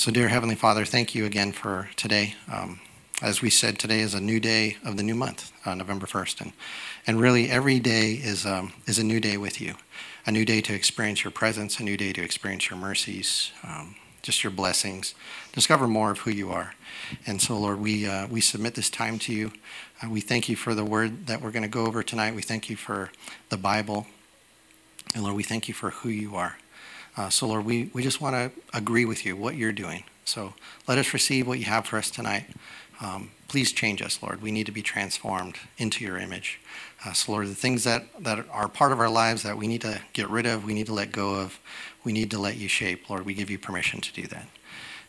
so, dear Heavenly Father, thank you again for today. Um, as we said, today is a new day of the new month, uh, November 1st. And, and really, every day is, um, is a new day with you, a new day to experience your presence, a new day to experience your mercies, um, just your blessings, discover more of who you are. And so, Lord, we, uh, we submit this time to you. Uh, we thank you for the word that we're going to go over tonight. We thank you for the Bible. And Lord, we thank you for who you are. Uh, so, Lord, we, we just want to agree with you, what you're doing. So let us receive what you have for us tonight. Um, please change us, Lord. We need to be transformed into your image. Uh, so, Lord, the things that, that are part of our lives that we need to get rid of, we need to let go of, we need to let you shape, Lord, we give you permission to do that.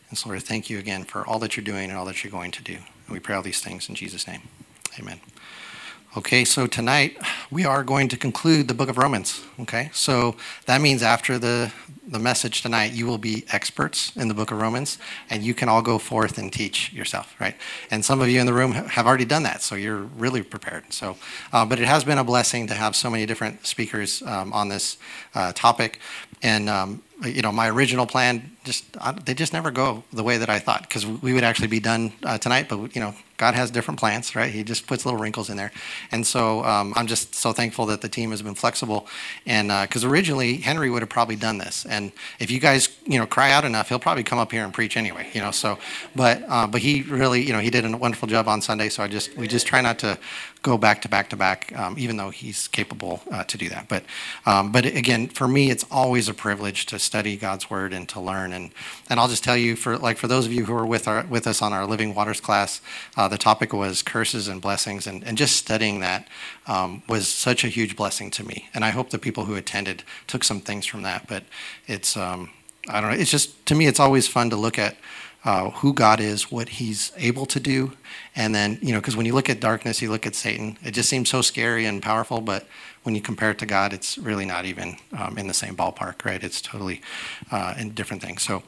And so, Lord, thank you again for all that you're doing and all that you're going to do. And we pray all these things in Jesus' name. Amen. Okay, so tonight we are going to conclude the book of Romans. Okay, so that means after the, the message tonight, you will be experts in the book of Romans and you can all go forth and teach yourself, right? And some of you in the room have already done that, so you're really prepared. So, uh, but it has been a blessing to have so many different speakers um, on this uh, topic. And um, you know, my original plan just I, they just never go the way that I thought because we would actually be done uh, tonight. But you know, God has different plans, right? He just puts little wrinkles in there, and so um, I'm just so thankful that the team has been flexible. And because uh, originally Henry would have probably done this, and if you guys you know cry out enough, he'll probably come up here and preach anyway, you know. So, but uh, but he really you know he did a wonderful job on Sunday. So I just we just try not to go back to back to back, um, even though he's capable uh, to do that. But um, but again, for me, it's always a privilege to study God's word and to learn. And and I'll just tell you, for like for those of you who are with our with us on our Living Waters class, uh, the topic was curses and blessings, and and just studying that um, was such a huge blessing to me. And I hope the people who attended took some things from that. But it's um, I don't know. It's just to me, it's always fun to look at uh, who God is, what He's able to do, and then you know, because when you look at darkness, you look at Satan. It just seems so scary and powerful, but when you compare it to God, it's really not even um, in the same ballpark, right? It's totally uh, in different things. So,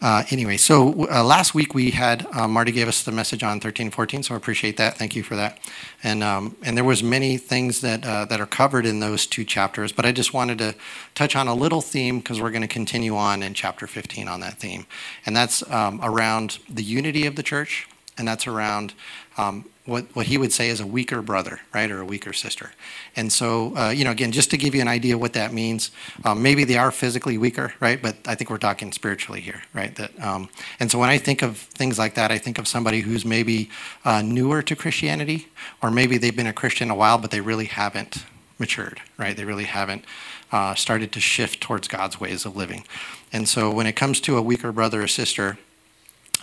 uh, anyway, so uh, last week we had uh, Marty gave us the message on 13, 14, so I appreciate that. Thank you for that. And um, and there was many things that uh, that are covered in those two chapters, but I just wanted to touch on a little theme because we're going to continue on in chapter 15 on that theme, and that's um, around the unity of the church, and that's around um, what, what he would say is a weaker brother, right, or a weaker sister. And so, uh, you know, again, just to give you an idea what that means, um, maybe they are physically weaker, right, but I think we're talking spiritually here, right? That, um, and so when I think of things like that, I think of somebody who's maybe uh, newer to Christianity, or maybe they've been a Christian a while, but they really haven't matured, right? They really haven't uh, started to shift towards God's ways of living. And so when it comes to a weaker brother or sister,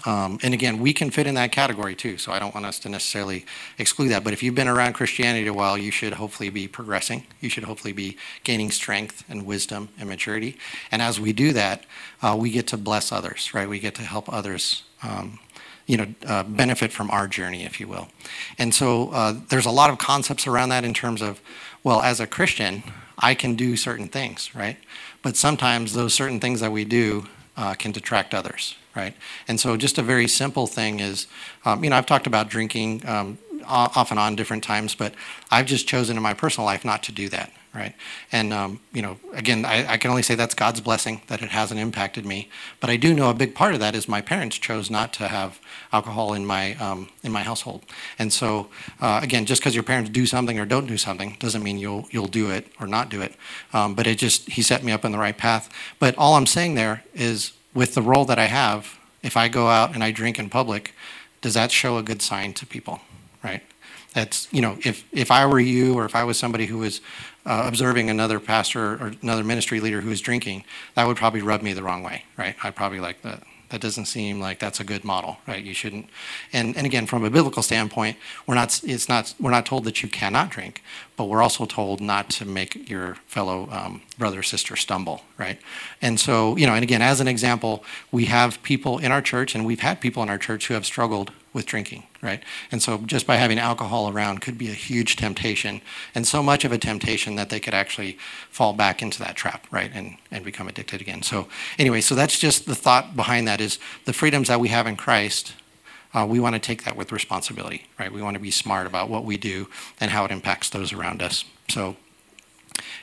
and again, we can fit in that category too, so I don't want us to necessarily exclude that. But if you've been around Christianity a while, you should hopefully be progressing. You should hopefully be gaining strength and wisdom and maturity. And as we do that, uh, we get to bless others, right? We get to help others. Um, you know, uh, benefit from our journey, if you will. And so uh, there's a lot of concepts around that in terms of, well, as a Christian, I can do certain things, right? But sometimes those certain things that we do uh, can detract others, right? And so, just a very simple thing is, um, you know, I've talked about drinking um, off and on different times, but I've just chosen in my personal life not to do that, right? And um, you know, again, I, I, can only say that's God's blessing that it hasn't impacted me. But I do know a big part of that is my parents chose not to have alcohol in my um, in my household. And so, uh, again, just because your parents do something or don't do something doesn't mean you'll you'll do it or not do it. Um, but it just he set me up on the right path. But all I'm saying there is, with the role that I have, if I go out and I drink in public, does that show a good sign to people, right? That's you know, if if I were you or if I was somebody who was uh, observing another pastor or another ministry leader who was drinking, that would probably rub me the wrong way, right? I'd probably like that. That doesn't seem like that's a good model, right? You shouldn't. And and again, from a biblical standpoint, we're not. It's not. We're not told that you cannot drink, but we're also told not to make your fellow um, brother or sister stumble, right? And so, you know, and again, as an example, we have people in our church, and we've had people in our church who have struggled with drinking, right? And so just by having alcohol around could be a huge temptation, and so much of a temptation that they could actually fall back into that trap, right, and, and become addicted again. So anyway, so that's just the thought behind that is the freedoms that we have in Christ uh, we want to take that with responsibility, right? We want to be smart about what we do and how it impacts those around us. So,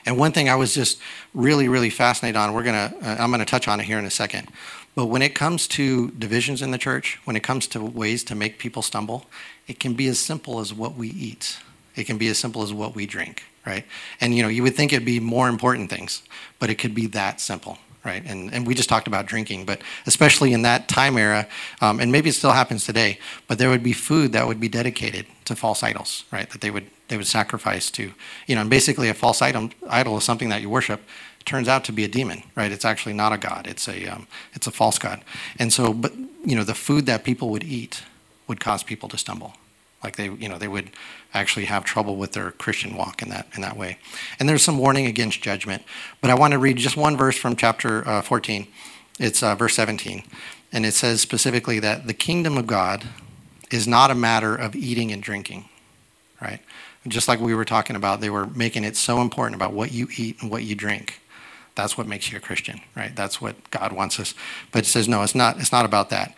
And one thing I was just really, really fascinated on, we're gonna, uh, I'm gonna touch on it here in a second. But when it comes to divisions in the church, when it comes to ways to make people stumble, it can be as simple as what we eat. It can be as simple as what we drink, right? And you know, you would think it'd be more important things, but it could be that simple, right? And and we just talked about drinking, but especially in that time era, um, and maybe it still happens today, but there would be food that would be dedicated to false idols, right? That they would they would sacrifice to, you know, and basically a false item, idol is something that you worship turns out to be a demon, right? It's actually not a god. It's a um, it's a false god. And so, but you know, the food that people would eat would cause people to stumble. Like they, you know, they would actually have trouble with their Christian walk in that in that way. And there's some warning against judgment. But I want to read just one verse from chapter uh, 14. It's uh, verse 17, and it says specifically that the kingdom of God is not a matter of eating and drinking, right? Just like we were talking about, they were making it so important about what you eat and what you drink. That's what makes you a Christian, right? That's what God wants us. But it says no, it's not. It's not about that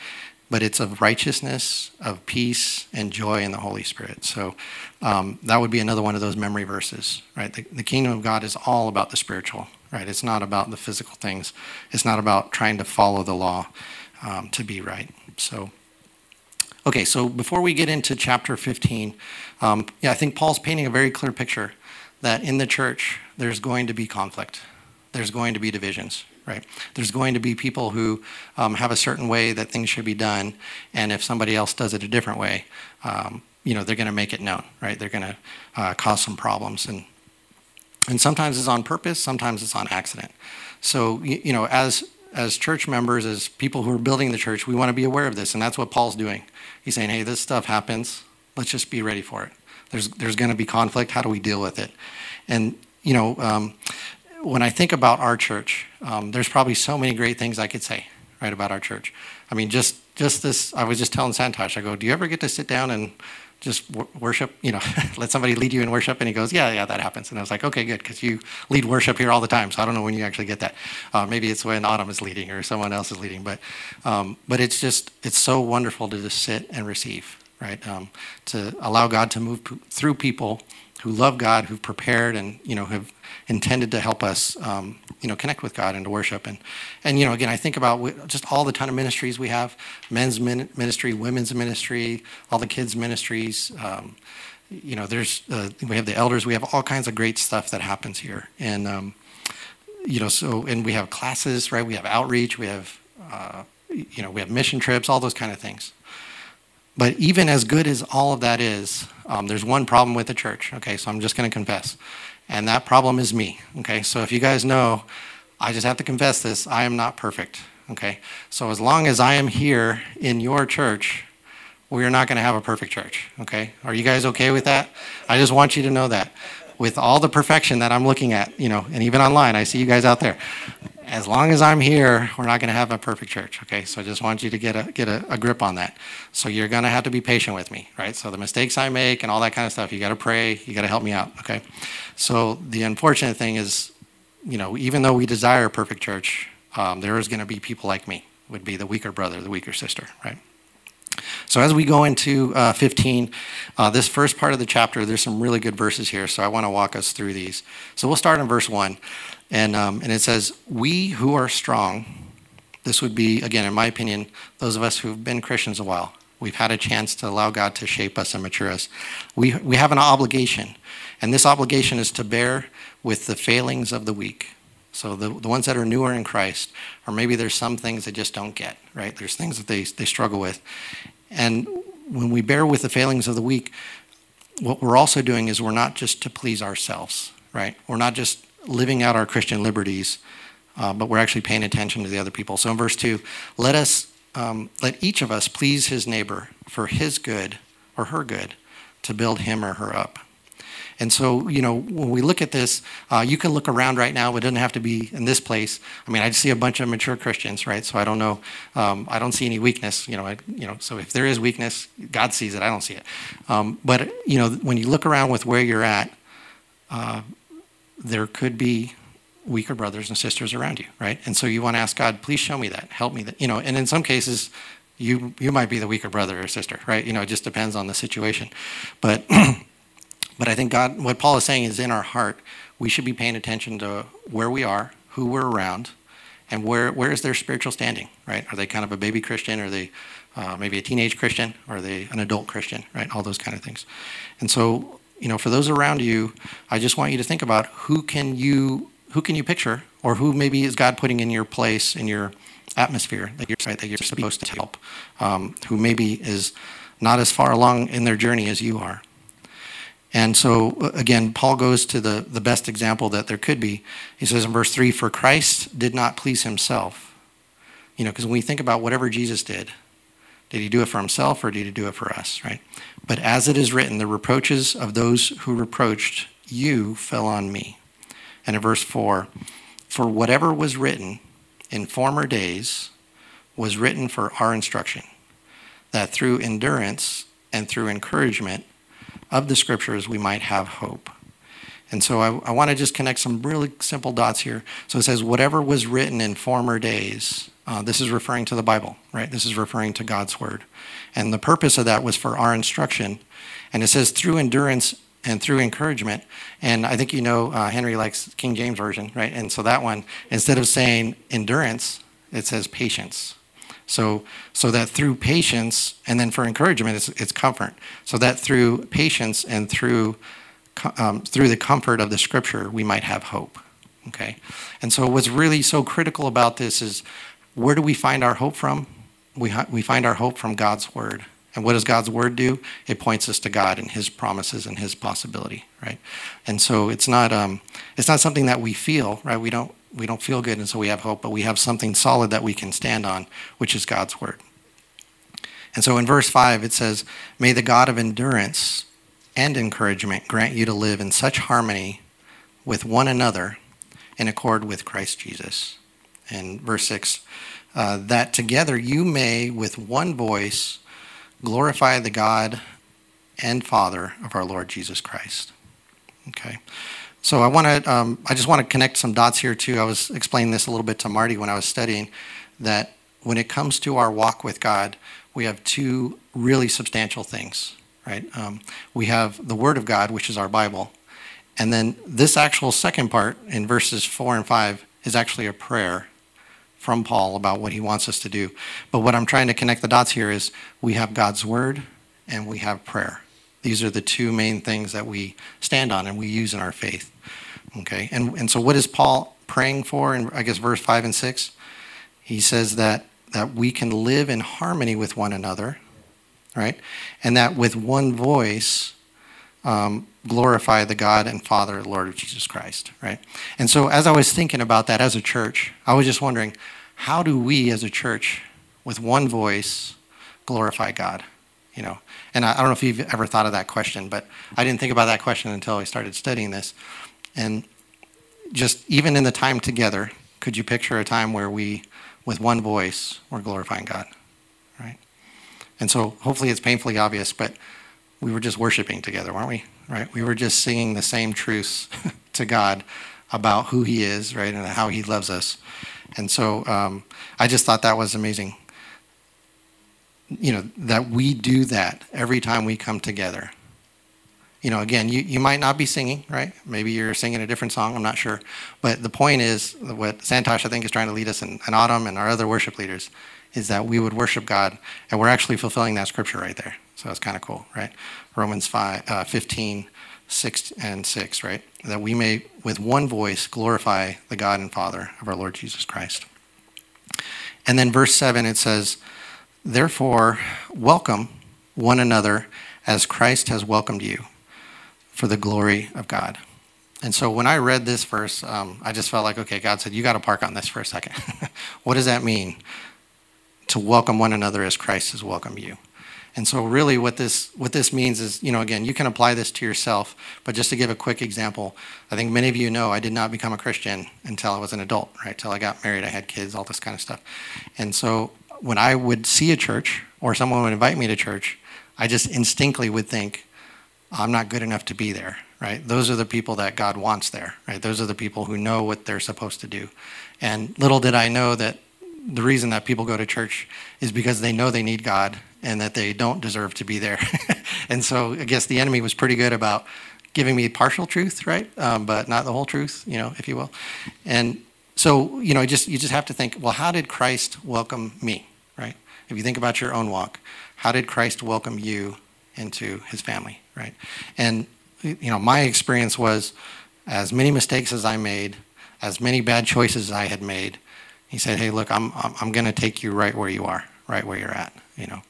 but it's of righteousness, of peace, and joy in the Holy Spirit. So um, that would be another one of those memory verses, right? The, the, kingdom of God is all about the spiritual, right? It's not about the physical things. It's not about trying to follow the law um, to be right. So, okay, so before we get into chapter 15, um, yeah, I think Paul's painting a very clear picture that in the church there's going to be conflict, there's going to be divisions, right? There's going to be people who um, have a certain way that things should be done, and if somebody else does it a different way, um, you know, they're going to make it known, right? They're going to uh, cause some problems, and and sometimes it's on purpose, sometimes it's on accident. So you, you know, as as church members, as people who are building the church, we want to be aware of this, and that's what Paul's doing. He's saying, "Hey, this stuff happens. Let's just be ready for it. There's there's going to be conflict. How do we deal with it?" And you know, um, when I think about our church, um, there's probably so many great things I could say, right, about our church. I mean, just just this. I was just telling Santosh, I go, do you ever get to sit down and just worship? You know, let somebody lead you in worship? And he goes, yeah, yeah, that happens. And I was like, okay, good, because you lead worship here all the time. So I don't know when you actually get that. Uh, maybe it's when Autumn is leading or someone else is leading. But um, but it's just it's so wonderful to just sit and receive, right? Um, to allow God to move through people who love God, who've prepared and you know have intended to help us, um, you know, connect with God and to worship. And, and, you know, again, I think about just all the ton of ministries we have, men's ministry, women's ministry, all the kids' ministries. Um, you know, there's, uh, we have the elders, we have all kinds of great stuff that happens here. And, um, you know, so, and we have classes, right? We have outreach, we have, uh, you know, we have mission trips, all those kind of things. But even as good as all of that is, um, there's one problem with the church. Okay, so I'm just going to confess and that problem is me. Okay, so if you guys know, I just have to confess this I am not perfect. Okay, so as long as I am here in your church, we're not going to have a perfect church. Okay, are you guys okay with that? I just want you to know that. With all the perfection that I'm looking at, you know, and even online, I see you guys out there. As long as I'm here, we're not going to have a perfect church. Okay, so I just want you to get a get a, a grip on that. So you're going to have to be patient with me, right? So the mistakes I make and all that kind of stuff, you got to pray, you got to help me out. Okay. So the unfortunate thing is, you know, even though we desire a perfect church, um, there is going to be people like me, would be the weaker brother, the weaker sister, right? So as we go into uh, 15, uh, this first part of the chapter, there's some really good verses here. So I want to walk us through these. So we'll start in verse one, and um, and it says, "We who are strong." This would be, again, in my opinion, those of us who've been Christians a while. We've had a chance to allow God to shape us and mature us. We we have an obligation and this obligation is to bear with the failings of the weak. So the, the ones that are newer in Christ, or maybe there's some things they just don't get, right? There's things that they, they struggle with. And when we bear with the failings of the weak, what we're also doing is we're not just to please ourselves, right? We're not just living out our Christian liberties, uh, but we're actually paying attention to the other people. So in verse 2, let us, um, let each of us please his neighbor for his good or her good to build him or her up. And so, you know, when we look at this, uh, you can look around right now. It doesn't have to be in this place. I mean, I see a bunch of mature Christians, right? So I don't know. Um, I don't see any weakness. You know, I, you know. So if there is weakness, God sees it. I don't see it. Um, but you know, when you look around with where you're at, uh, there could be weaker brothers and sisters around you, right? And so you want to ask God, please show me that, help me that, you know. And in some cases, you you might be the weaker brother or sister, right? You know, it just depends on the situation. But But I think God, what Paul is saying is in our heart, we should be paying attention to where we are, who we're around, and where where is their spiritual standing, right? Are they kind of a baby Christian? Are they uh, maybe a teenage Christian? Are they an adult Christian, right? All those kind of things. And so, you know, for those around you, I just want you to think about who can you who can you picture, or who maybe is God putting in your place in your atmosphere that you're right, that you're supposed to help, um, who maybe is not as far along in their journey as you are. And so, uh, again, Paul goes to the, the best example that there could be. He says in verse 3 For Christ did not please himself. You know, because when we think about whatever Jesus did, did he do it for himself or did he do it for us, right? But as it is written, the reproaches of those who reproached you fell on me. And in verse 4 For whatever was written in former days was written for our instruction, that through endurance and through encouragement, of the scriptures, we might have hope. And so I, I want to just connect some really simple dots here. So it says, whatever was written in former days, uh, this is referring to the Bible, right? This is referring to God's word. And the purpose of that was for our instruction. And it says, through endurance and through encouragement. And I think you know uh, Henry likes King James Version, right? And so that one, instead of saying endurance, it says patience. So, so that through patience, and then for encouragement, it's, it's comfort. So that through patience and through, um, through the comfort of the scripture, we might have hope. Okay? And so what's really so critical about this is where do we find our hope from? We, we find our hope from God's word. And what does God's word do? It points us to God and His promises and His possibility, right? And so it's not um, it's not something that we feel, right? We don't we don't feel good and so we have hope, but we have something solid that we can stand on, which is God's word. And so in verse 5, it says, May the God of endurance and encouragement grant you to live in such harmony with one another in accord with Christ Jesus. And verse 6, uh, that together you may with one voice glorify the God and Father of our Lord Jesus Christ. Okay. So I want to, um, I just want to connect some dots here too. I was explaining this a little bit to Marty when I was studying that when it comes to our walk with God, we have two really substantial things, right? Um, we have the Word of God, which is our Bible, and then this actual second part in verses four and five is actually a prayer from Paul about what he wants us to do. But what I'm trying to connect the dots here is we have God's Word and we have prayer. These are the two main things that we stand on and we use in our faith. Okay, and, and so what is Paul praying for in, I guess, verse 5 and 6? He says that, that we can live in harmony with one another, right? And that with one voice, um, glorify the God and Father, Lord of Jesus Christ, right? And so as I was thinking about that as a church, I was just wondering, how do we as a church, with one voice, glorify God? You know, and I, I don't know if you've ever thought of that question, but I didn't think about that question until I started studying this. And just even in the time together, could you picture a time where we, with one voice, were glorifying God? Right? And so hopefully it's painfully obvious, but we were just worshiping together, weren't we? Right? We were just singing the same truths to God about who He is, right, and how He loves us. And so um, I just thought that was amazing. You know, that we do that every time we come together you know, again, you, you might not be singing, right? Maybe you're singing a different song, I'm not sure. But the point is, what Santosh, I think, is trying to lead us, in, and Autumn and our other worship leaders, is that we would worship God, and we're actually fulfilling that scripture right there. So it's kind of cool, right? Romans 5, uh, 15, 6 and 6, right? That we may, with one voice, glorify the God and Father of our Lord Jesus Christ. And then verse 7, it says, Therefore, welcome one another as Christ has welcomed you for the glory of God. And so when I read this verse, um, I just felt like, okay, God said, you got to park on this for a second. what does that mean? To welcome one another as Christ has welcomed you. And so really what this what this means is, you know, again, you can apply this to yourself, but just to give a quick example, I think many of you know I did not become a Christian until I was an adult, right? Until I got married, I had kids, all this kind of stuff. And so when I would see a church or someone would invite me to church, I just instinctively would think, I'm not good enough to be there, right? Those are the people that God wants there, right? Those are the people who know what they're supposed to do. And little did I know that the reason that people go to church is because they know they need God and that they don't deserve to be there. and so I guess the enemy was pretty good about giving me partial truth, right? Um, but not the whole truth, you know, if you will. And so, you know, just you just have to think, well, how did Christ welcome me, right? If you think about your own walk, how did Christ welcome you into his family, right? And you know, my experience was as many mistakes as I made, as many bad choices as I had made, he said, "Hey, look, I'm I'm, I'm going to take you right where you are, right where you're at." You know,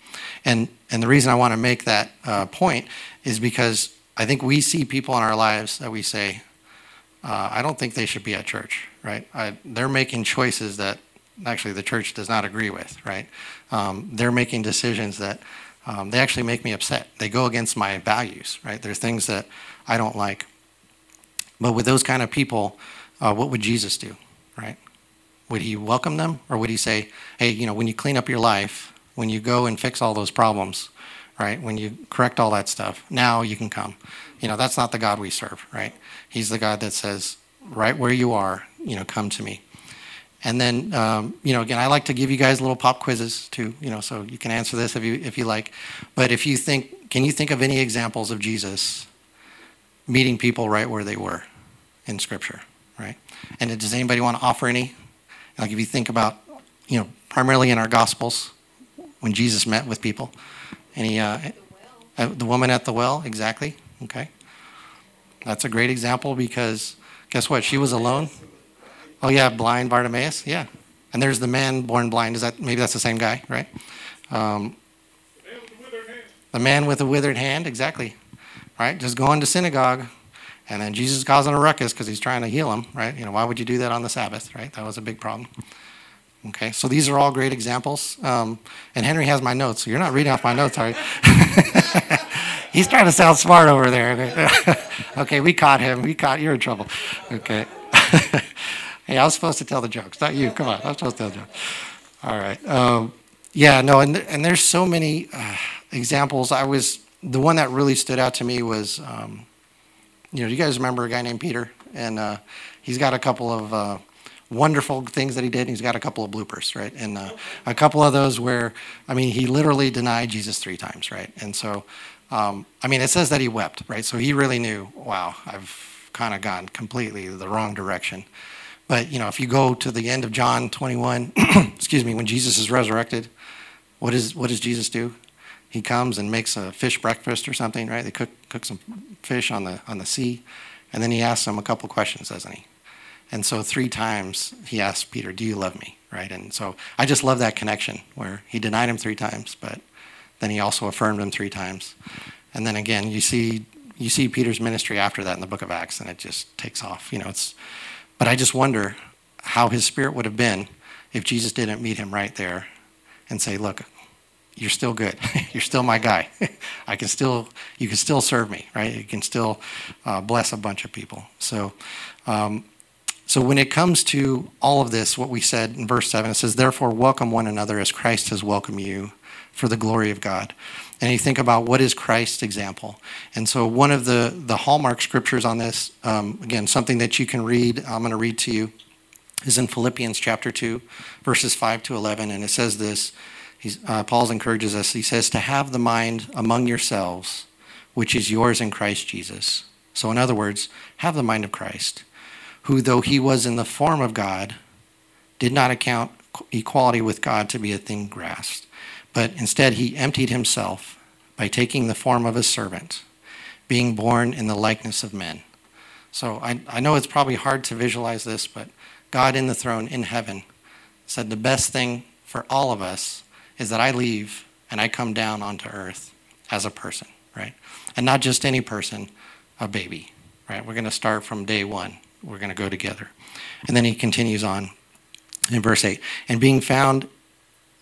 and and the reason I want to make that uh, point is because I think we see people in our lives that we say, uh, "I don't think they should be at church," right? I, they're making choices that actually the church does not agree with, right? Um, they're making decisions that um, they actually make me upset. They go against my values, right? There's things that I don't like. But with those kind of people, uh, what would Jesus do, right? Would he welcome them or would he say, hey, you know, when you clean up your life, when you go and fix all those problems, right? When you correct all that stuff, now you can come. You know, that's not the God we serve, right? He's the God that says, right where you are, you know, come to me. And then, um, you know, again, I like to give you guys little pop quizzes too, you know, so you can answer this if you if you like. But if you think, can you think of any examples of Jesus meeting people right where they were in Scripture, right? And does anybody want to offer any? Like if you think about, you know, primarily in our Gospels, when Jesus met with people, any uh, uh, the woman at the well, exactly. Okay, that's a great example because guess what? She was alone. Oh yeah, blind Bartimaeus. Yeah, and there's the man born blind. Is that maybe that's the same guy, right? Um, the man with a withered hand, exactly. Right, just going to synagogue, and then Jesus causing a ruckus because he's trying to heal him. Right? You know, why would you do that on the Sabbath? Right? That was a big problem. Okay, so these are all great examples. Um, and Henry has my notes, so you're not reading off my notes, are you? He's trying to sound smart over there. okay, we caught him. We caught. You're in trouble. Okay. hey, I was supposed to tell the jokes, not you. Come on, I was supposed to tell the jokes. All right. Um, yeah, no, and and there's so many uh, examples. I was the one that really stood out to me was, um, you know, you guys remember a guy named Peter, and uh, he's got a couple of. Uh, wonderful things that he did. He's got a couple of bloopers, right? And uh, a couple of those where, I mean, he literally denied Jesus three times, right? And so, um, I mean, it says that he wept, right? So he really knew, wow, I've kind of gone completely the wrong direction. But, you know, if you go to the end of John 21, excuse me, when Jesus is resurrected, what, is, what does Jesus do? He comes and makes a fish breakfast or something, right? They cook, cook some fish on the, on the sea. And then he asks them a couple questions, doesn't he? And so three times he asks Peter, Do you love me? Right? And so I just love that connection where he denied him three times, but then he also affirmed him three times. And then again, you see you see Peter's ministry after that in the book of Acts, and it just takes off. You know, it's but I just wonder how his spirit would have been if Jesus didn't meet him right there and say, Look, you're still good. you're still my guy. I can still, you can still serve me, right? You can still uh, bless a bunch of people. So, um, so when it comes to all of this, what we said in verse 7, it says, Therefore, welcome one another as Christ has welcomed you for the glory of God. And you think about what is Christ's example. And so one of the, the hallmark scriptures on this, um, again, something that you can read, I'm going to read to you, is in Philippians chapter 2, verses 5 to 11. And it says this uh, Paul encourages us, he says, to have the mind among yourselves, which is yours in Christ Jesus. So, in other words, have the mind of Christ who, though he was in the form of God, did not account equality with God to be a thing grasped, but instead he emptied himself by taking the form of a servant, being born in the likeness of men. So I, I know it's probably hard to visualize this, but God in the throne in heaven said the best thing for all of us is that I leave and I come down onto earth as a person, right? And not just any person, a baby, right? We're going to start from day one we're going to go together. And then he continues on in verse 8 and being found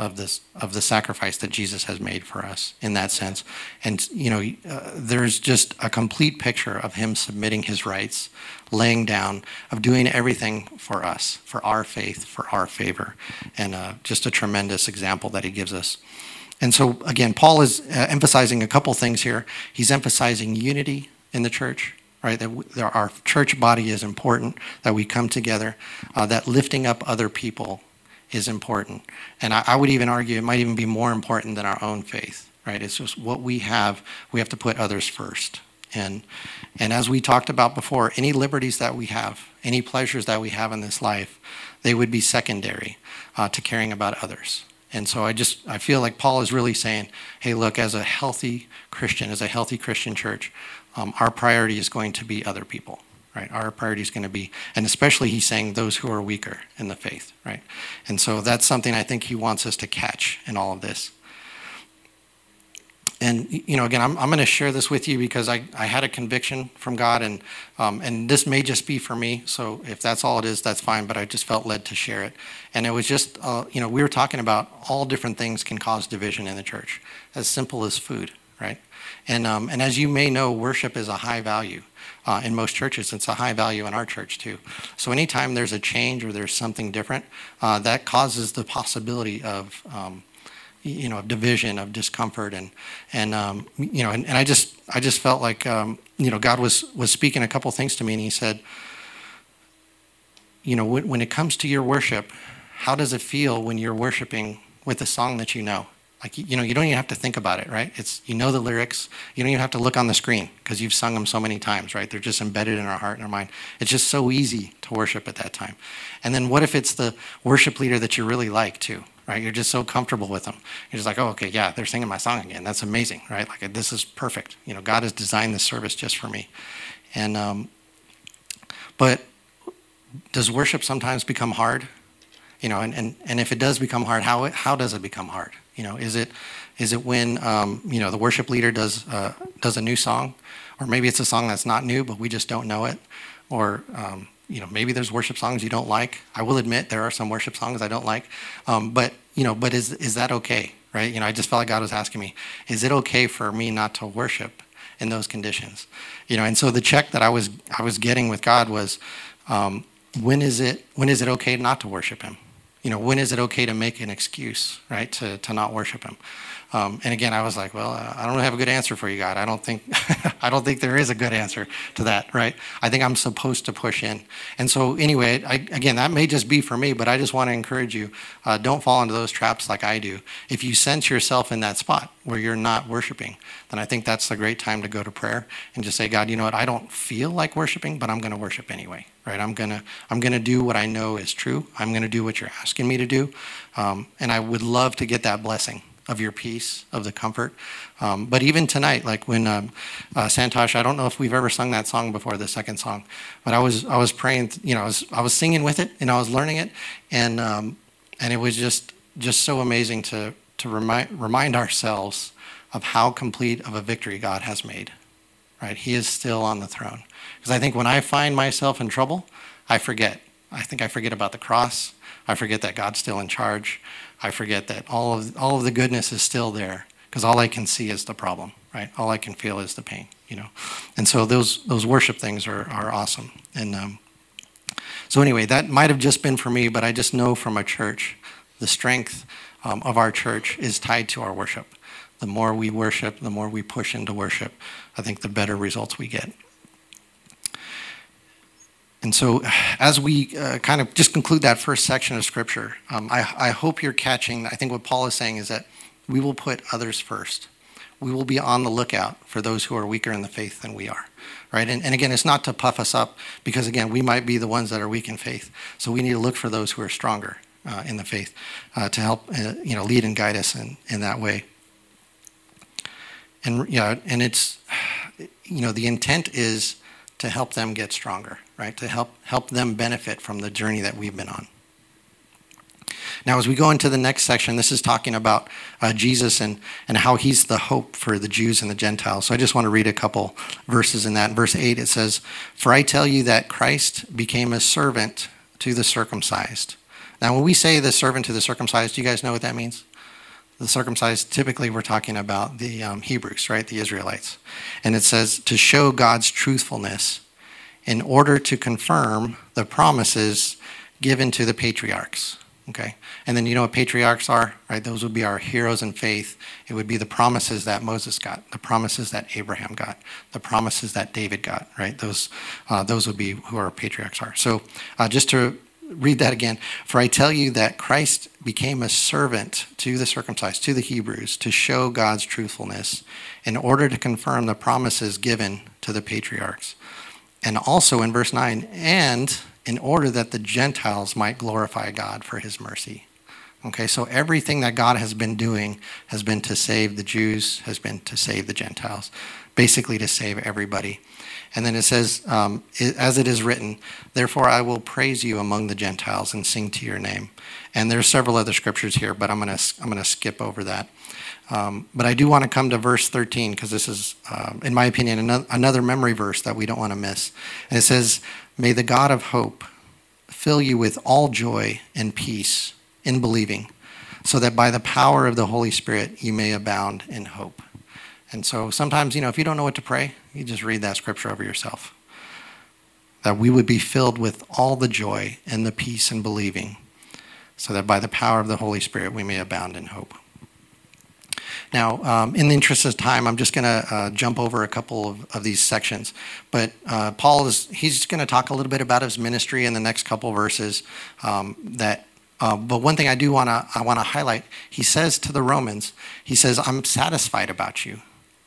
of this of the sacrifice that Jesus has made for us in that sense. And you know, uh, there's just a complete picture of him submitting his rights, laying down, of doing everything for us, for our faith, for our favor, and uh, just a tremendous example that he gives us. And so again, Paul is uh, emphasizing a couple things here. He's emphasizing unity in the church right? That our church body is important, that we come together, uh, that lifting up other people is important. And I, I, would even argue it might even be more important than our own faith, right? It's just what we have, we have to put others first. And, and as we talked about before, any liberties that we have, any pleasures that we have in this life, they would be secondary uh, to caring about others. And so I just I feel like Paul is really saying, hey, look, as a healthy Christian, as a healthy Christian church, um, our priority is going to be other people right? Our priority is going to be, and especially he's saying those who are weaker in the faith, right? And so that's something I think he wants us to catch in all of this. And you know, again, I'm, I'm going to share this with you because I, I had a conviction from God, and um, and this may just be for me. So if that's all it is, that's fine. But I just felt led to share it, and it was just, uh, you know, we were talking about all different things can cause division in the church, as simple as food, right? And um, and as you may know, worship is a high value uh, in most churches. It's a high value in our church too. So anytime there's a change or there's something different, uh, that causes the possibility of um, you know of division, of discomfort, and and um, you know, and, and, I just I just felt like um, you know God was was speaking a couple things to me, and He said, you know, when, when it comes to your worship, how does it feel when you're worshiping with a song that you know? Like, you know, you don't even have to think about it, right? It's, you know the lyrics. You don't even have to look on the screen because you've sung them so many times, right? They're just embedded in our heart and our mind. It's just so easy to worship at that time. And then what if it's the worship leader that you really like too, right? You're just so comfortable with them. You're just like, oh, okay, yeah, they're singing my song again. That's amazing, right? Like, this is perfect. You know, God has designed this service just for me. And, um, but does worship sometimes become hard? You know, and, and, and if it does become hard, how, how does it become hard? You know, is it is it when um, you know the worship leader does uh, does a new song, or maybe it's a song that's not new but we just don't know it, or um, you know maybe there's worship songs you don't like. I will admit there are some worship songs I don't like, um, but you know, but is is that okay? Right? You know, I just felt like God was asking me, is it okay for me not to worship in those conditions? You know, and so the check that I was I was getting with God was, um, when is it when is it okay not to worship Him? You know, when is it okay to make an excuse, right, to, to not worship him? Um, and again, I was like, well, I don't have a good answer for you, God. I don't think, I don't think there is a good answer to that, right? I think I'm supposed to push in. And so, anyway, I, again, that may just be for me, but I just want to encourage you: uh, don't fall into those traps like I do. If you sense yourself in that spot where you're not worshiping, then I think that's a great time to go to prayer and just say, God, you know what? I don't feel like worshiping, but I'm going to worship anyway, right? I'm gonna, I'm gonna do what I know is true. I'm going to do what you're asking me to do, um, and I would love to get that blessing of your peace, of the comfort. Um, but even tonight, like when um, uh, Santosh, I don't know if we've ever sung that song before, the second song, but I was I was praying, you know, I was I was singing with it and I was learning it, and um, and it was just just so amazing to to remind remind ourselves of how complete of a victory God has made. Right, He is still on the throne. Because I think when I find myself in trouble, I forget. I think I forget about the cross. I forget that God's still in charge. I forget that all of all of the goodness is still there because all I can see is the problem, right? All I can feel is the pain, you know. And so those those worship things are are awesome. And um, so anyway, that might have just been for me, but I just know from a church, the strength um, of our church is tied to our worship. The more we worship, the more we push into worship, I think the better results we get. And so, as we uh, kind of just conclude that first section of Scripture, um, I, I hope you're catching. I think what Paul is saying is that we will put others first. We will be on the lookout for those who are weaker in the faith than we are, right? And, and again, it's not to puff us up because, again, we might be the ones that are weak in faith. So we need to look for those who are stronger uh, in the faith uh, to help, uh, you know, lead and guide us in, in that way. And yeah, and it's, you know, the intent is to help them get stronger, right? To help help them benefit from the journey that we've been on. Now, as we go into the next section, this is talking about uh, Jesus and, and how he's the hope for the Jews and the Gentiles. So I just want to read a couple verses in that. verse 8, it says, For I tell you that Christ became a servant to the circumcised. Now, when we say the servant to the circumcised, do you guys know what that means? The circumcised, typically, we're talking about the um, Hebrews, right? The Israelites. And it says to show God's truthfulness in order to confirm the promises given to the patriarchs. Okay? And then you know what patriarchs are, right? Those would be our heroes in faith. It would be the promises that Moses got, the promises that Abraham got, the promises that David got, right? Those, uh, those would be who our patriarchs are. So uh, just to read that again. For I tell you that Christ became a servant to the circumcised, to the Hebrews, to show God's truthfulness in order to confirm the promises given to the patriarchs. And also in verse 9, and in order that the Gentiles might glorify God for his mercy. Okay, so everything that God has been doing has been to save the Jews, has been to save the Gentiles, basically to save everybody. And then it says, um, as it is written, therefore I will praise you among the Gentiles and sing to your name. And there's several other scriptures here, but I'm going to I'm to skip over that. Um, but I do want to come to verse 13 because this is, uh, in my opinion, another memory verse that we don't want to miss. And it says, May the God of hope fill you with all joy and peace in believing, so that by the power of the Holy Spirit you may abound in hope. And so sometimes, you know, if you don't know what to pray, you just read that scripture over yourself. That we would be filled with all the joy and the peace and believing, so that by the power of the Holy Spirit we may abound in hope. Now, um, in the interest of time, I'm just going to uh, jump over a couple of, of these sections. But uh, Paul is he's going to talk a little bit about his ministry in the next couple verses. Um, that, uh, but one thing I do want to I want to highlight. He says to the Romans, he says, "I'm satisfied about you."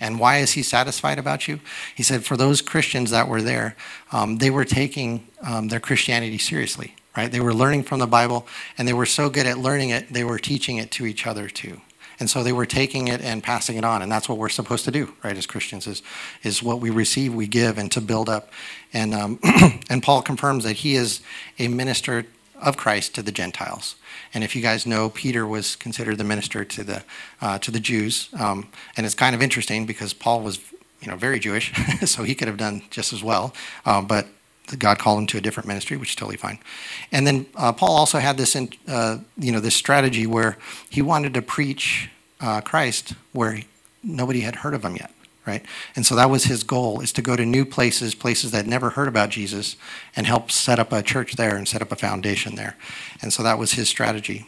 And why is he satisfied about you? He said, for those Christians that were there, um, they were taking um, their Christianity seriously, right? They were learning from the Bible, and they were so good at learning it, they were teaching it to each other too. And so they were taking it and passing it on, and that's what we're supposed to do, right? As Christians, is is what we receive, we give, and to build up. And um, and Paul confirms that he is a minister of Christ to the Gentiles. And if you guys know, Peter was considered the minister to the uh, to the Jews, um, and it's kind of interesting because Paul was, you know, very Jewish, so he could have done just as well. Uh, but God called him to a different ministry, which is totally fine. And then uh, Paul also had this, in, uh, you know, this strategy where he wanted to preach uh, Christ where nobody had heard of him yet right? And so that was his goal is to go to new places, places that never heard about Jesus, and help set up a church there and set up a foundation there. And so that was his strategy.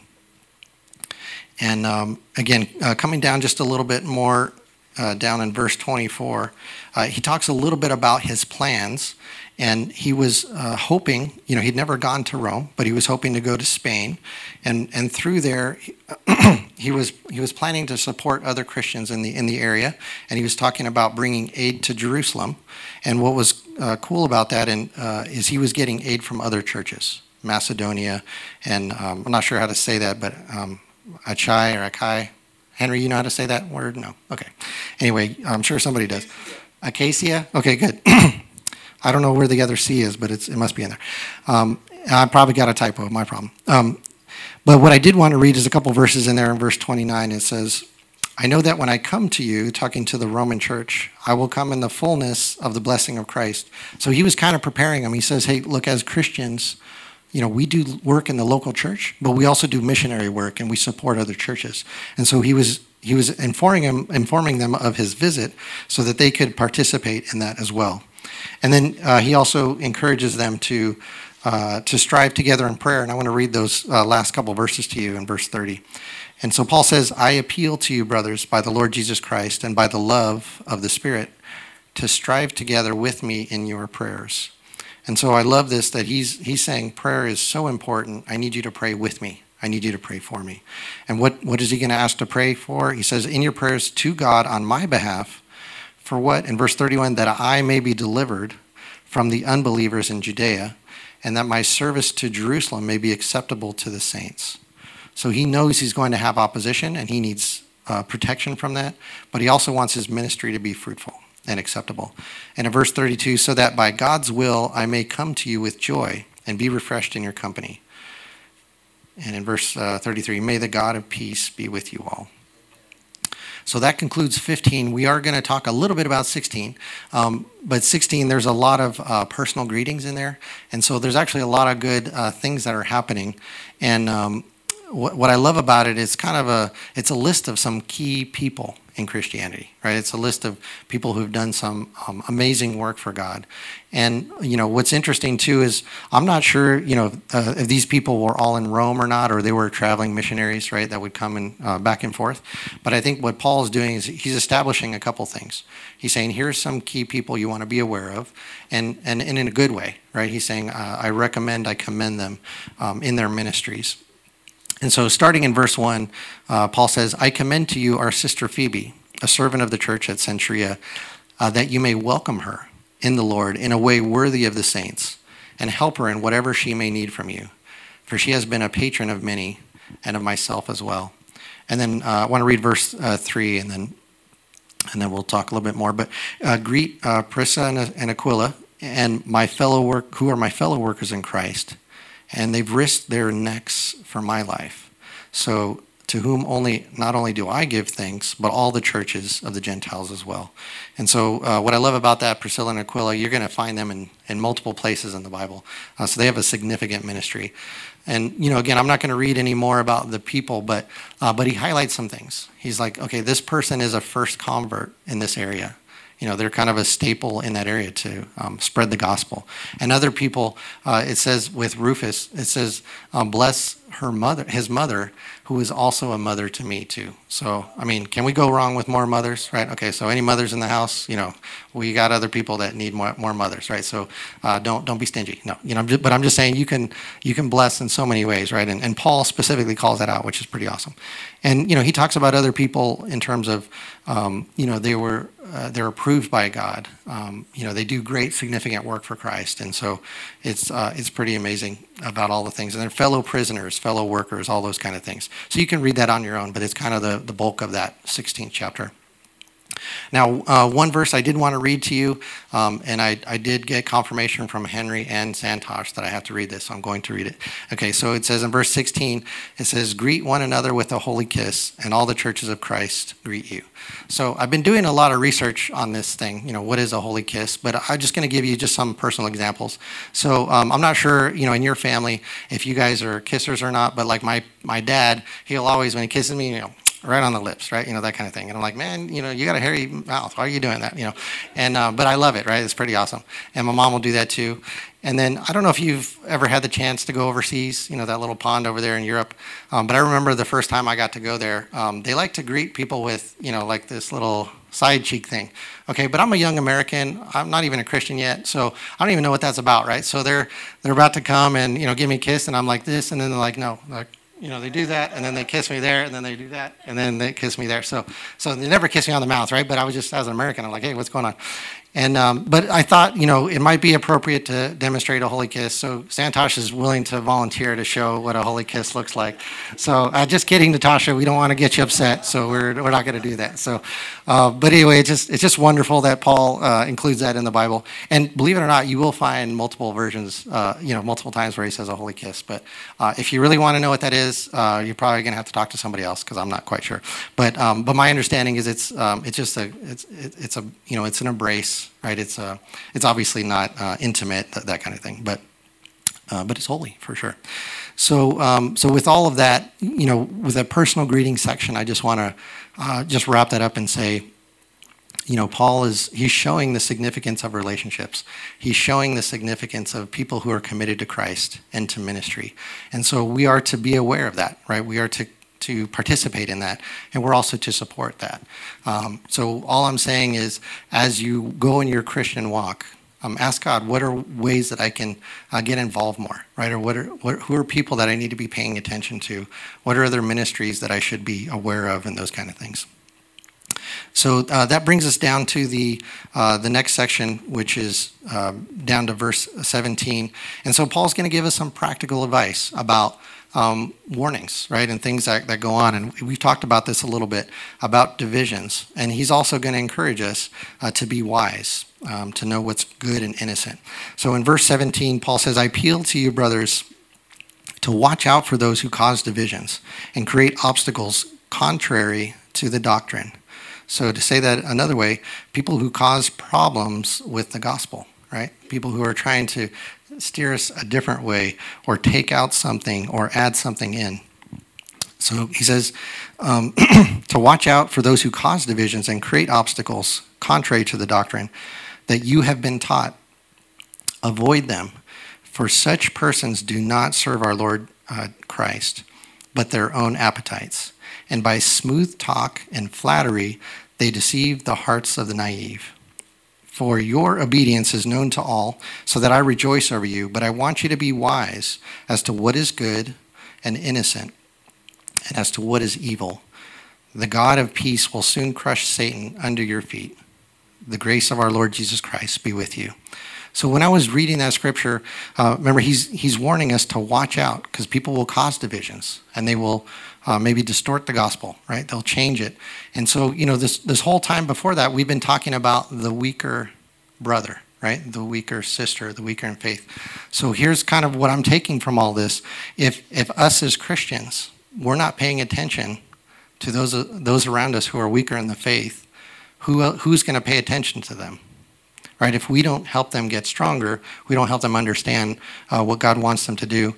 And um, again, uh, coming down just a little bit more uh, down in verse 24, uh, he talks a little bit about his plans. And he was uh, hoping, you know, he'd never gone to Rome, but he was hoping to go to Spain. And, and through there, he was he was planning to support other Christians in the in the area, and he was talking about bringing aid to Jerusalem. And what was uh, cool about that and, uh, is he was getting aid from other churches, Macedonia, and um, I'm not sure how to say that, but um, Achai or Akai. Henry, you know how to say that word? No. Okay. Anyway, I'm sure somebody does. Acacia. Okay, good. I don't know where the other C is, but it's, it must be in there. Um, I probably got a typo. My problem. Um, but what I did want to read is a couple verses in there in verse 29. It says, I know that when I come to you, talking to the Roman church, I will come in the fullness of the blessing of Christ. So he was kind of preparing them. He says, Hey, look, as Christians, you know, we do work in the local church, but we also do missionary work and we support other churches. And so he was he was informing them, informing them of his visit so that they could participate in that as well. And then uh, he also encourages them to uh, to strive together in prayer. And I want to read those uh, last couple verses to you in verse 30. And so Paul says, I appeal to you, brothers, by the Lord Jesus Christ and by the love of the Spirit, to strive together with me in your prayers. And so I love this that he's, he's saying prayer is so important. I need you to pray with me. I need you to pray for me. And what, what is he going to ask to pray for? He says, In your prayers to God on my behalf, for what? In verse 31, that I may be delivered from the unbelievers in Judea and that my service to Jerusalem may be acceptable to the saints. So he knows he's going to have opposition and he needs uh, protection from that, but he also wants his ministry to be fruitful and acceptable. And in verse 32, so that by God's will I may come to you with joy and be refreshed in your company. And in verse uh, 33, may the God of peace be with you all. So that concludes 15. We are going to talk a little bit about 16. Um, but 16, there's a lot of uh, personal greetings in there. And so there's actually a lot of good uh, things that are happening. And um, what, what I love about it is kind of a it's a list of some key people in Christianity, right? It's a list of people who've done some um, amazing work for God. And, you know, what's interesting too is I'm not sure, you know, uh, if these people were all in Rome or not, or they were traveling missionaries, right, that would come and uh, back and forth. But I think what Paul is doing is he's establishing a couple things. He's saying, here's some key people you want to be aware of, and, and, and in a good way, right? He's saying, uh, I recommend, I commend them um, in their ministries. And so, starting in verse 1, uh, Paul says, I commend to you our sister Phoebe, a servant of the church at Cenchrea, uh, that you may welcome her in the Lord in a way worthy of the saints, and help her in whatever she may need from you. For she has been a patron of many, and of myself as well. And then uh, I want to read verse uh, 3, and then, and then we'll talk a little bit more. But uh, greet uh, Prisca and, and Aquila, and my fellow work, who are my fellow workers in Christ and they've risked their necks for my life. So, to whom only, not only do I give thanks, but all the churches of the Gentiles as well. And so, uh, what I love about that, Priscilla and Aquila, you're going to find them in, in multiple places in the Bible. Uh, so, they have a significant ministry. And, you know, again, I'm not going to read any more about the people, but, uh, but he highlights some things. He's like, okay, this person is a first convert in this area you know, they're kind of a staple in that area to um, spread the gospel. And other people, uh, it says with Rufus, it says, um, bless her mother, his mother, who is also a mother to me too. So, I mean, can we go wrong with more mothers, right? Okay, so any mothers in the house, you know, we got other people that need more, more mothers, right? So, uh, don't don't be stingy. No, you know, but I'm just saying you can you can bless in so many ways, right? And, and Paul specifically calls that out, which is pretty awesome. And you know, he talks about other people in terms of, um, you know, they were uh, they're approved by God. Um, you know, they do great, significant work for Christ, and so it's uh, it's pretty amazing about all the things. And they're fellow prisoners, fellow workers, all those kind of things. So you can read that on your own, but it's kind of the, the bulk of that 16th chapter. Now, uh, one verse I did want to read to you, um, and I, I, did get confirmation from Henry and Santosh that I have to read this, so I'm going to read it. Okay, so it says in verse 16, it says, Greet one another with a holy kiss, and all the churches of Christ greet you. So I've been doing a lot of research on this thing, you know, what is a holy kiss, but I'm just going to give you just some personal examples. So um, I'm not sure, you know, in your family, if you guys are kissers or not, but like my, my dad, he'll always, when he kisses me, you know, right on the lips, right? You know, that kind of thing. And I'm like, man, you know, you got a hairy mouth. Why are you doing that? You know, and, uh, but I love it, right? It's pretty awesome. And my mom will do that too. And then I don't know if you've ever had the chance to go overseas, you know, that little pond over there in Europe. Um, but I remember the first time I got to go there, um, they like to greet people with, you know, like this little side cheek thing. Okay, but I'm a young American. I'm not even a Christian yet, so I don't even know what that's about, right? So they're they're about to come and you know give me a kiss, and I'm like this, and then they're like, no, like you know, they do that, and then they kiss me there, and then they do that, and then they kiss me there. So, so they never kiss me on the mouth, right? But I was just as an American, I'm like, hey, what's going on? And um, but I thought, you know, it might be appropriate to demonstrate a holy kiss. So Santosh is willing to volunteer to show what a holy kiss looks like. So uh, just kidding, Natasha. We don't want to get you upset, so we're we're not going to do that. So, uh, but anyway, it's just it's just wonderful that Paul uh, includes that in the Bible. And believe it or not, you will find multiple versions, uh, you know, multiple times where he says a holy kiss. But uh, if you really want to know what that is, uh, you're probably going to have to talk to somebody else because I'm not quite sure. But um, but my understanding is it's um, it's just a it's it's a you know it's an embrace right? It's uh, it's obviously not uh, intimate, that, that, kind of thing, but uh, but it's holy for sure. So um, so with all of that, you know, with a personal greeting section, I just want to uh, just wrap that up and say. You know, Paul is, he's showing the significance of relationships. He's showing the significance of people who are committed to Christ and to ministry. And so we are to be aware of that, right? We are to to participate in that, and we're also to support that. Um, so all I'm saying is, as you go in your Christian walk, um, ask God, what are ways that I can uh, get involved more, right? Or what are what, who are people that I need to be paying attention to? What are other ministries that I should be aware of, and those kind of things. So uh, that brings us down to the uh, the next section, which is uh, down to verse 17. And so Paul's going to give us some practical advice about um, warnings, right, and things that, that go on. And we've talked about this a little bit about divisions. And he's also going to encourage us uh, to be wise, um, to know what's good and innocent. So in verse 17, Paul says, I appeal to you, brothers, to watch out for those who cause divisions and create obstacles contrary to the doctrine. So, to say that another way, people who cause problems with the gospel, right? People who are trying to steer us a different way or take out something or add something in. So he says um, to watch out for those who cause divisions and create obstacles contrary to the doctrine that you have been taught. Avoid them, for such persons do not serve our Lord uh, Christ, but their own appetites. And by smooth talk and flattery, they deceive the hearts of the naive. For your obedience is known to all, so that I rejoice over you. But I want you to be wise as to what is good and innocent, and as to what is evil. The God of peace will soon crush Satan under your feet. The grace of our Lord Jesus Christ be with you. So when I was reading that scripture, uh, remember he's he's warning us to watch out because people will cause divisions and they will uh, maybe distort the gospel, right? They'll change it. And so you know this this whole time before that, we've been talking about the weaker brother, right? The weaker sister, the weaker in faith. So here's kind of what I'm taking from all this. If if us as Christians, we're not paying attention to those those around us who are weaker in the faith, who who's going to pay attention to them? right? If we don't help them get stronger, we don't help them understand uh, what God wants them to do,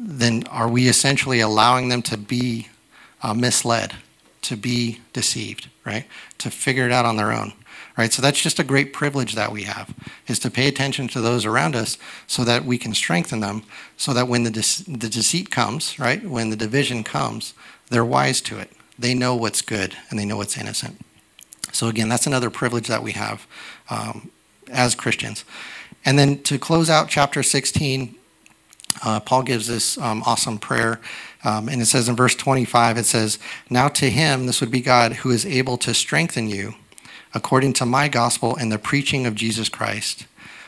then are we essentially allowing them to be uh, misled, to be deceived, right? To figure it out on their own, right? So that's just a great privilege that we have, is to pay attention to those around us so that we can strengthen them, so that when the, de- the deceit comes, right? When the division comes, they're wise to it. They know what's good and they know what's innocent. So, again, that's another privilege that we have um, as Christians. And then to close out chapter 16, uh, Paul gives this um, awesome prayer. Um, and it says in verse 25, it says, Now to him, this would be God, who is able to strengthen you according to my gospel and the preaching of Jesus Christ,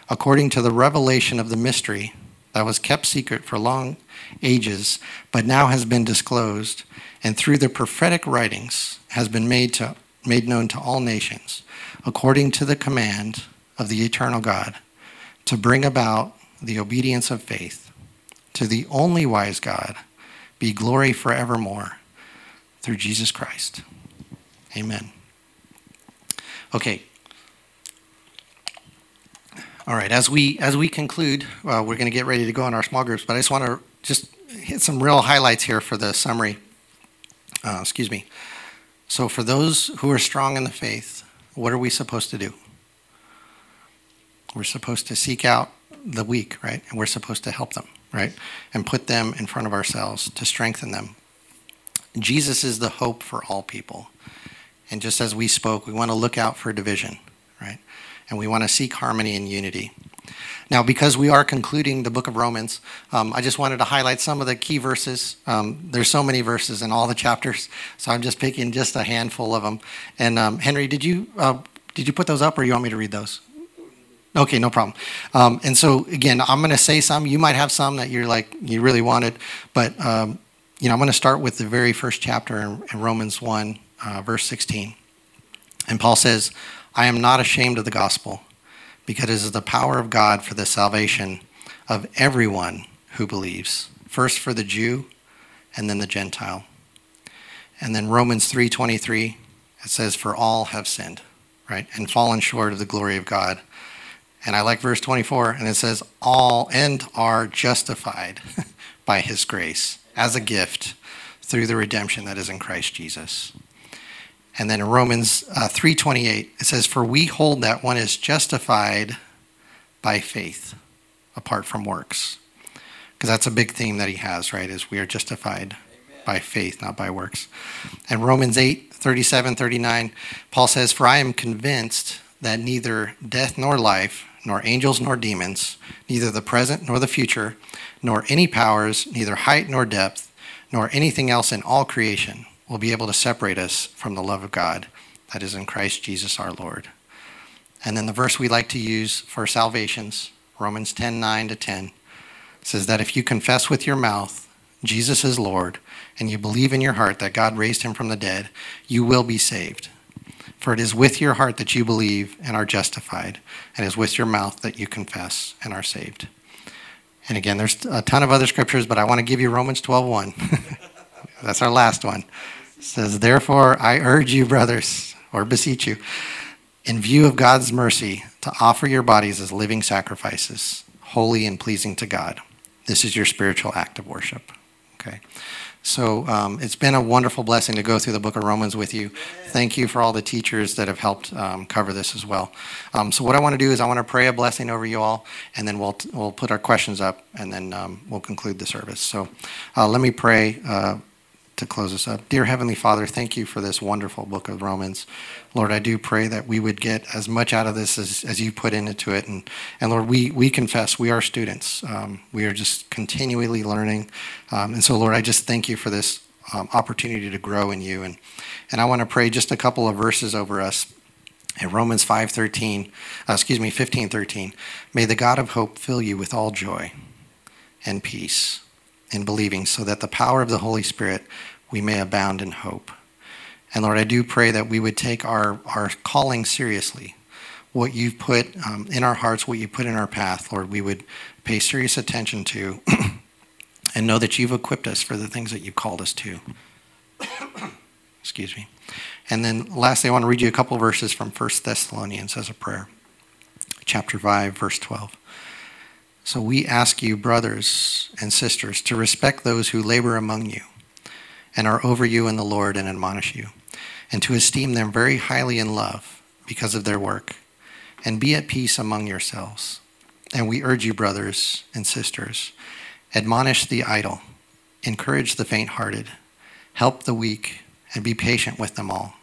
according to the revelation of the mystery that was kept secret for long ages, but now has been disclosed, and through the prophetic writings has been made to made known to all nations, according to the command of the eternal God, to bring about the obedience of faith. To the only wise God be glory forevermore through Jesus Christ. Amen. Okay. All right, as we as we conclude, uh, we're going to get ready to go on our small groups, but I just want to just hit some real highlights here for the summary. Uh, excuse me. So, for those who are strong in the faith, what are we supposed to do? We're supposed to seek out the weak, right? And we're supposed to help them, right? And put them in front of ourselves to strengthen them. Jesus is the hope for all people. And just as we spoke, we want to look out for division, right? And we want to seek harmony and unity. Now, because we are concluding the book of Romans, um, I just wanted to highlight some of the key verses. Um, there's so many verses in all the chapters, so I'm just picking just a handful of them. And um, Henry, did you uh, did you put those up, or you want me to read those? Okay, no problem. Um, and so again, I'm going to say some. You might have some that you're like you really wanted, but um, you know, I'm going to start with the very first chapter in, in Romans one, uh, verse 16. And Paul says, "I am not ashamed of the gospel." because it is the power of God for the salvation of everyone who believes, first for the Jew and then the Gentile. And then Romans 3:23 it says for all have sinned, right? And fallen short of the glory of God. And I like verse 24 and it says all and are justified by his grace as a gift through the redemption that is in Christ Jesus. And then in Romans uh, 3:28 it says for we hold that one is justified by faith apart from works. Because that's a big theme that he has, right? Is we are justified Amen. by faith, not by works. And Romans 8, 37, 39, Paul says, For I am convinced that neither death nor life, nor angels nor demons, neither the present nor the future, nor any powers, neither height nor depth, nor anything else in all creation will be able to separate us from the love of God that is in Christ Jesus our Lord. And then the verse we like to use for salvations, Romans 10 9 to 10, says that if you confess with your mouth Jesus is Lord and you believe in your heart that God raised him from the dead, you will be saved. For it is with your heart that you believe and are justified, and it is with your mouth that you confess and are saved. And again, there's a ton of other scriptures, but I want to give you Romans 12 1. That's our last one says, Therefore, I urge you, brothers, or beseech you, in view of God's mercy, to offer your bodies as living sacrifices, holy and pleasing to God. This is your spiritual act of worship. Okay? So um, it's been a wonderful blessing to go through the book of Romans with you. Thank you for all the teachers that have helped um, cover this as well. Um, so what I want to do is I want to pray a blessing over you all, and then we'll we'll put our questions up, and then um, we'll conclude the service. So uh, let me pray. Uh, to close us up. Dear Heavenly Father, thank you for this wonderful book of Romans. Lord, I do pray that we would get as much out of this as, as you put into it. And, and Lord, we, we confess we are students. Um, we are just continually learning. Um, and so, Lord, I just thank you for this um, opportunity to grow in you. And, and I want to pray just a couple of verses over us. In Romans 5:13, uh, excuse me, 15:13, may the God of hope fill you with all joy and peace in believing, so that the power of the Holy Spirit we may abound in hope. And Lord, I do pray that we would take our, our calling seriously. What you've put um, in our hearts, what you put in our path, Lord, we would pay serious attention to and know that you've equipped us for the things that you've called us to. Excuse me. And then lastly, I want to read you a couple verses from 1 Thessalonians as a prayer. Chapter 5, verse 12. So we ask you, brothers and sisters, to respect those who labor among you and are over you in the Lord and admonish you, and to esteem them very highly in love because of their work, and be at peace among yourselves. And we urge you, brothers and sisters, admonish the idle, encourage the faint hearted, help the weak, and be patient with them all.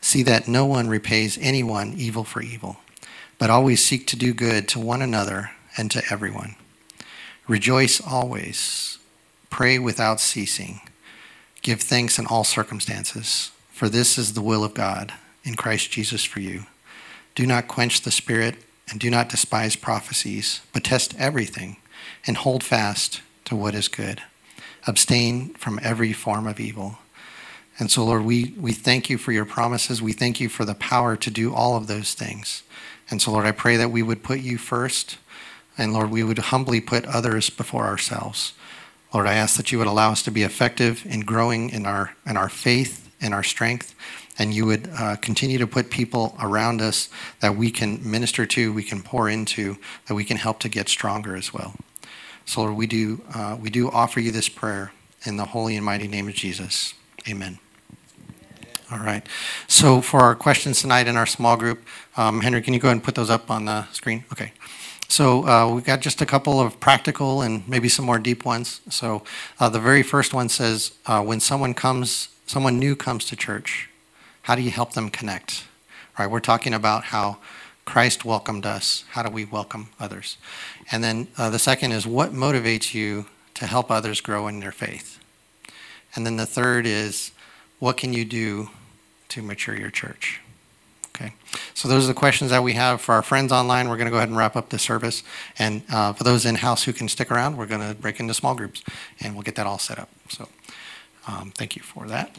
See that no one repays anyone evil for evil, but always seek to do good to one another and to everyone. Rejoice always, pray without ceasing. Give thanks in all circumstances, for this is the will of God in Christ Jesus for you. Do not quench the spirit and do not despise prophecies, but test everything and hold fast to what is good. Abstain from every form of evil. And so, Lord, we, we thank you for your promises. We thank you for the power to do all of those things. And so, Lord, I pray that we would put you first. And Lord, we would humbly put others before ourselves. Lord, I ask that you would allow us to be effective in growing in our, in our faith and our strength, and you would uh, continue to put people around us that we can minister to, we can pour into, that we can help to get stronger as well. So, Lord, we do, uh, we do offer you this prayer in the holy and mighty name of Jesus. Amen. All right. So, for our questions tonight in our small group, um, Henry, can you go ahead and put those up on the screen? Okay. So uh, we've got just a couple of practical and maybe some more deep ones. So uh, the very first one says, uh, when someone comes, someone new comes to church, how do you help them connect? Right? We're talking about how Christ welcomed us. How do we welcome others? And then uh, the second is, what motivates you to help others grow in their faith? And then the third is, what can you do to mature your church? Okay, so those are the questions that we have for our friends online. We're going to go ahead and wrap up the service. And uh, for those in house who can stick around, we're going to break into small groups and we'll get that all set up. So um, thank you for that.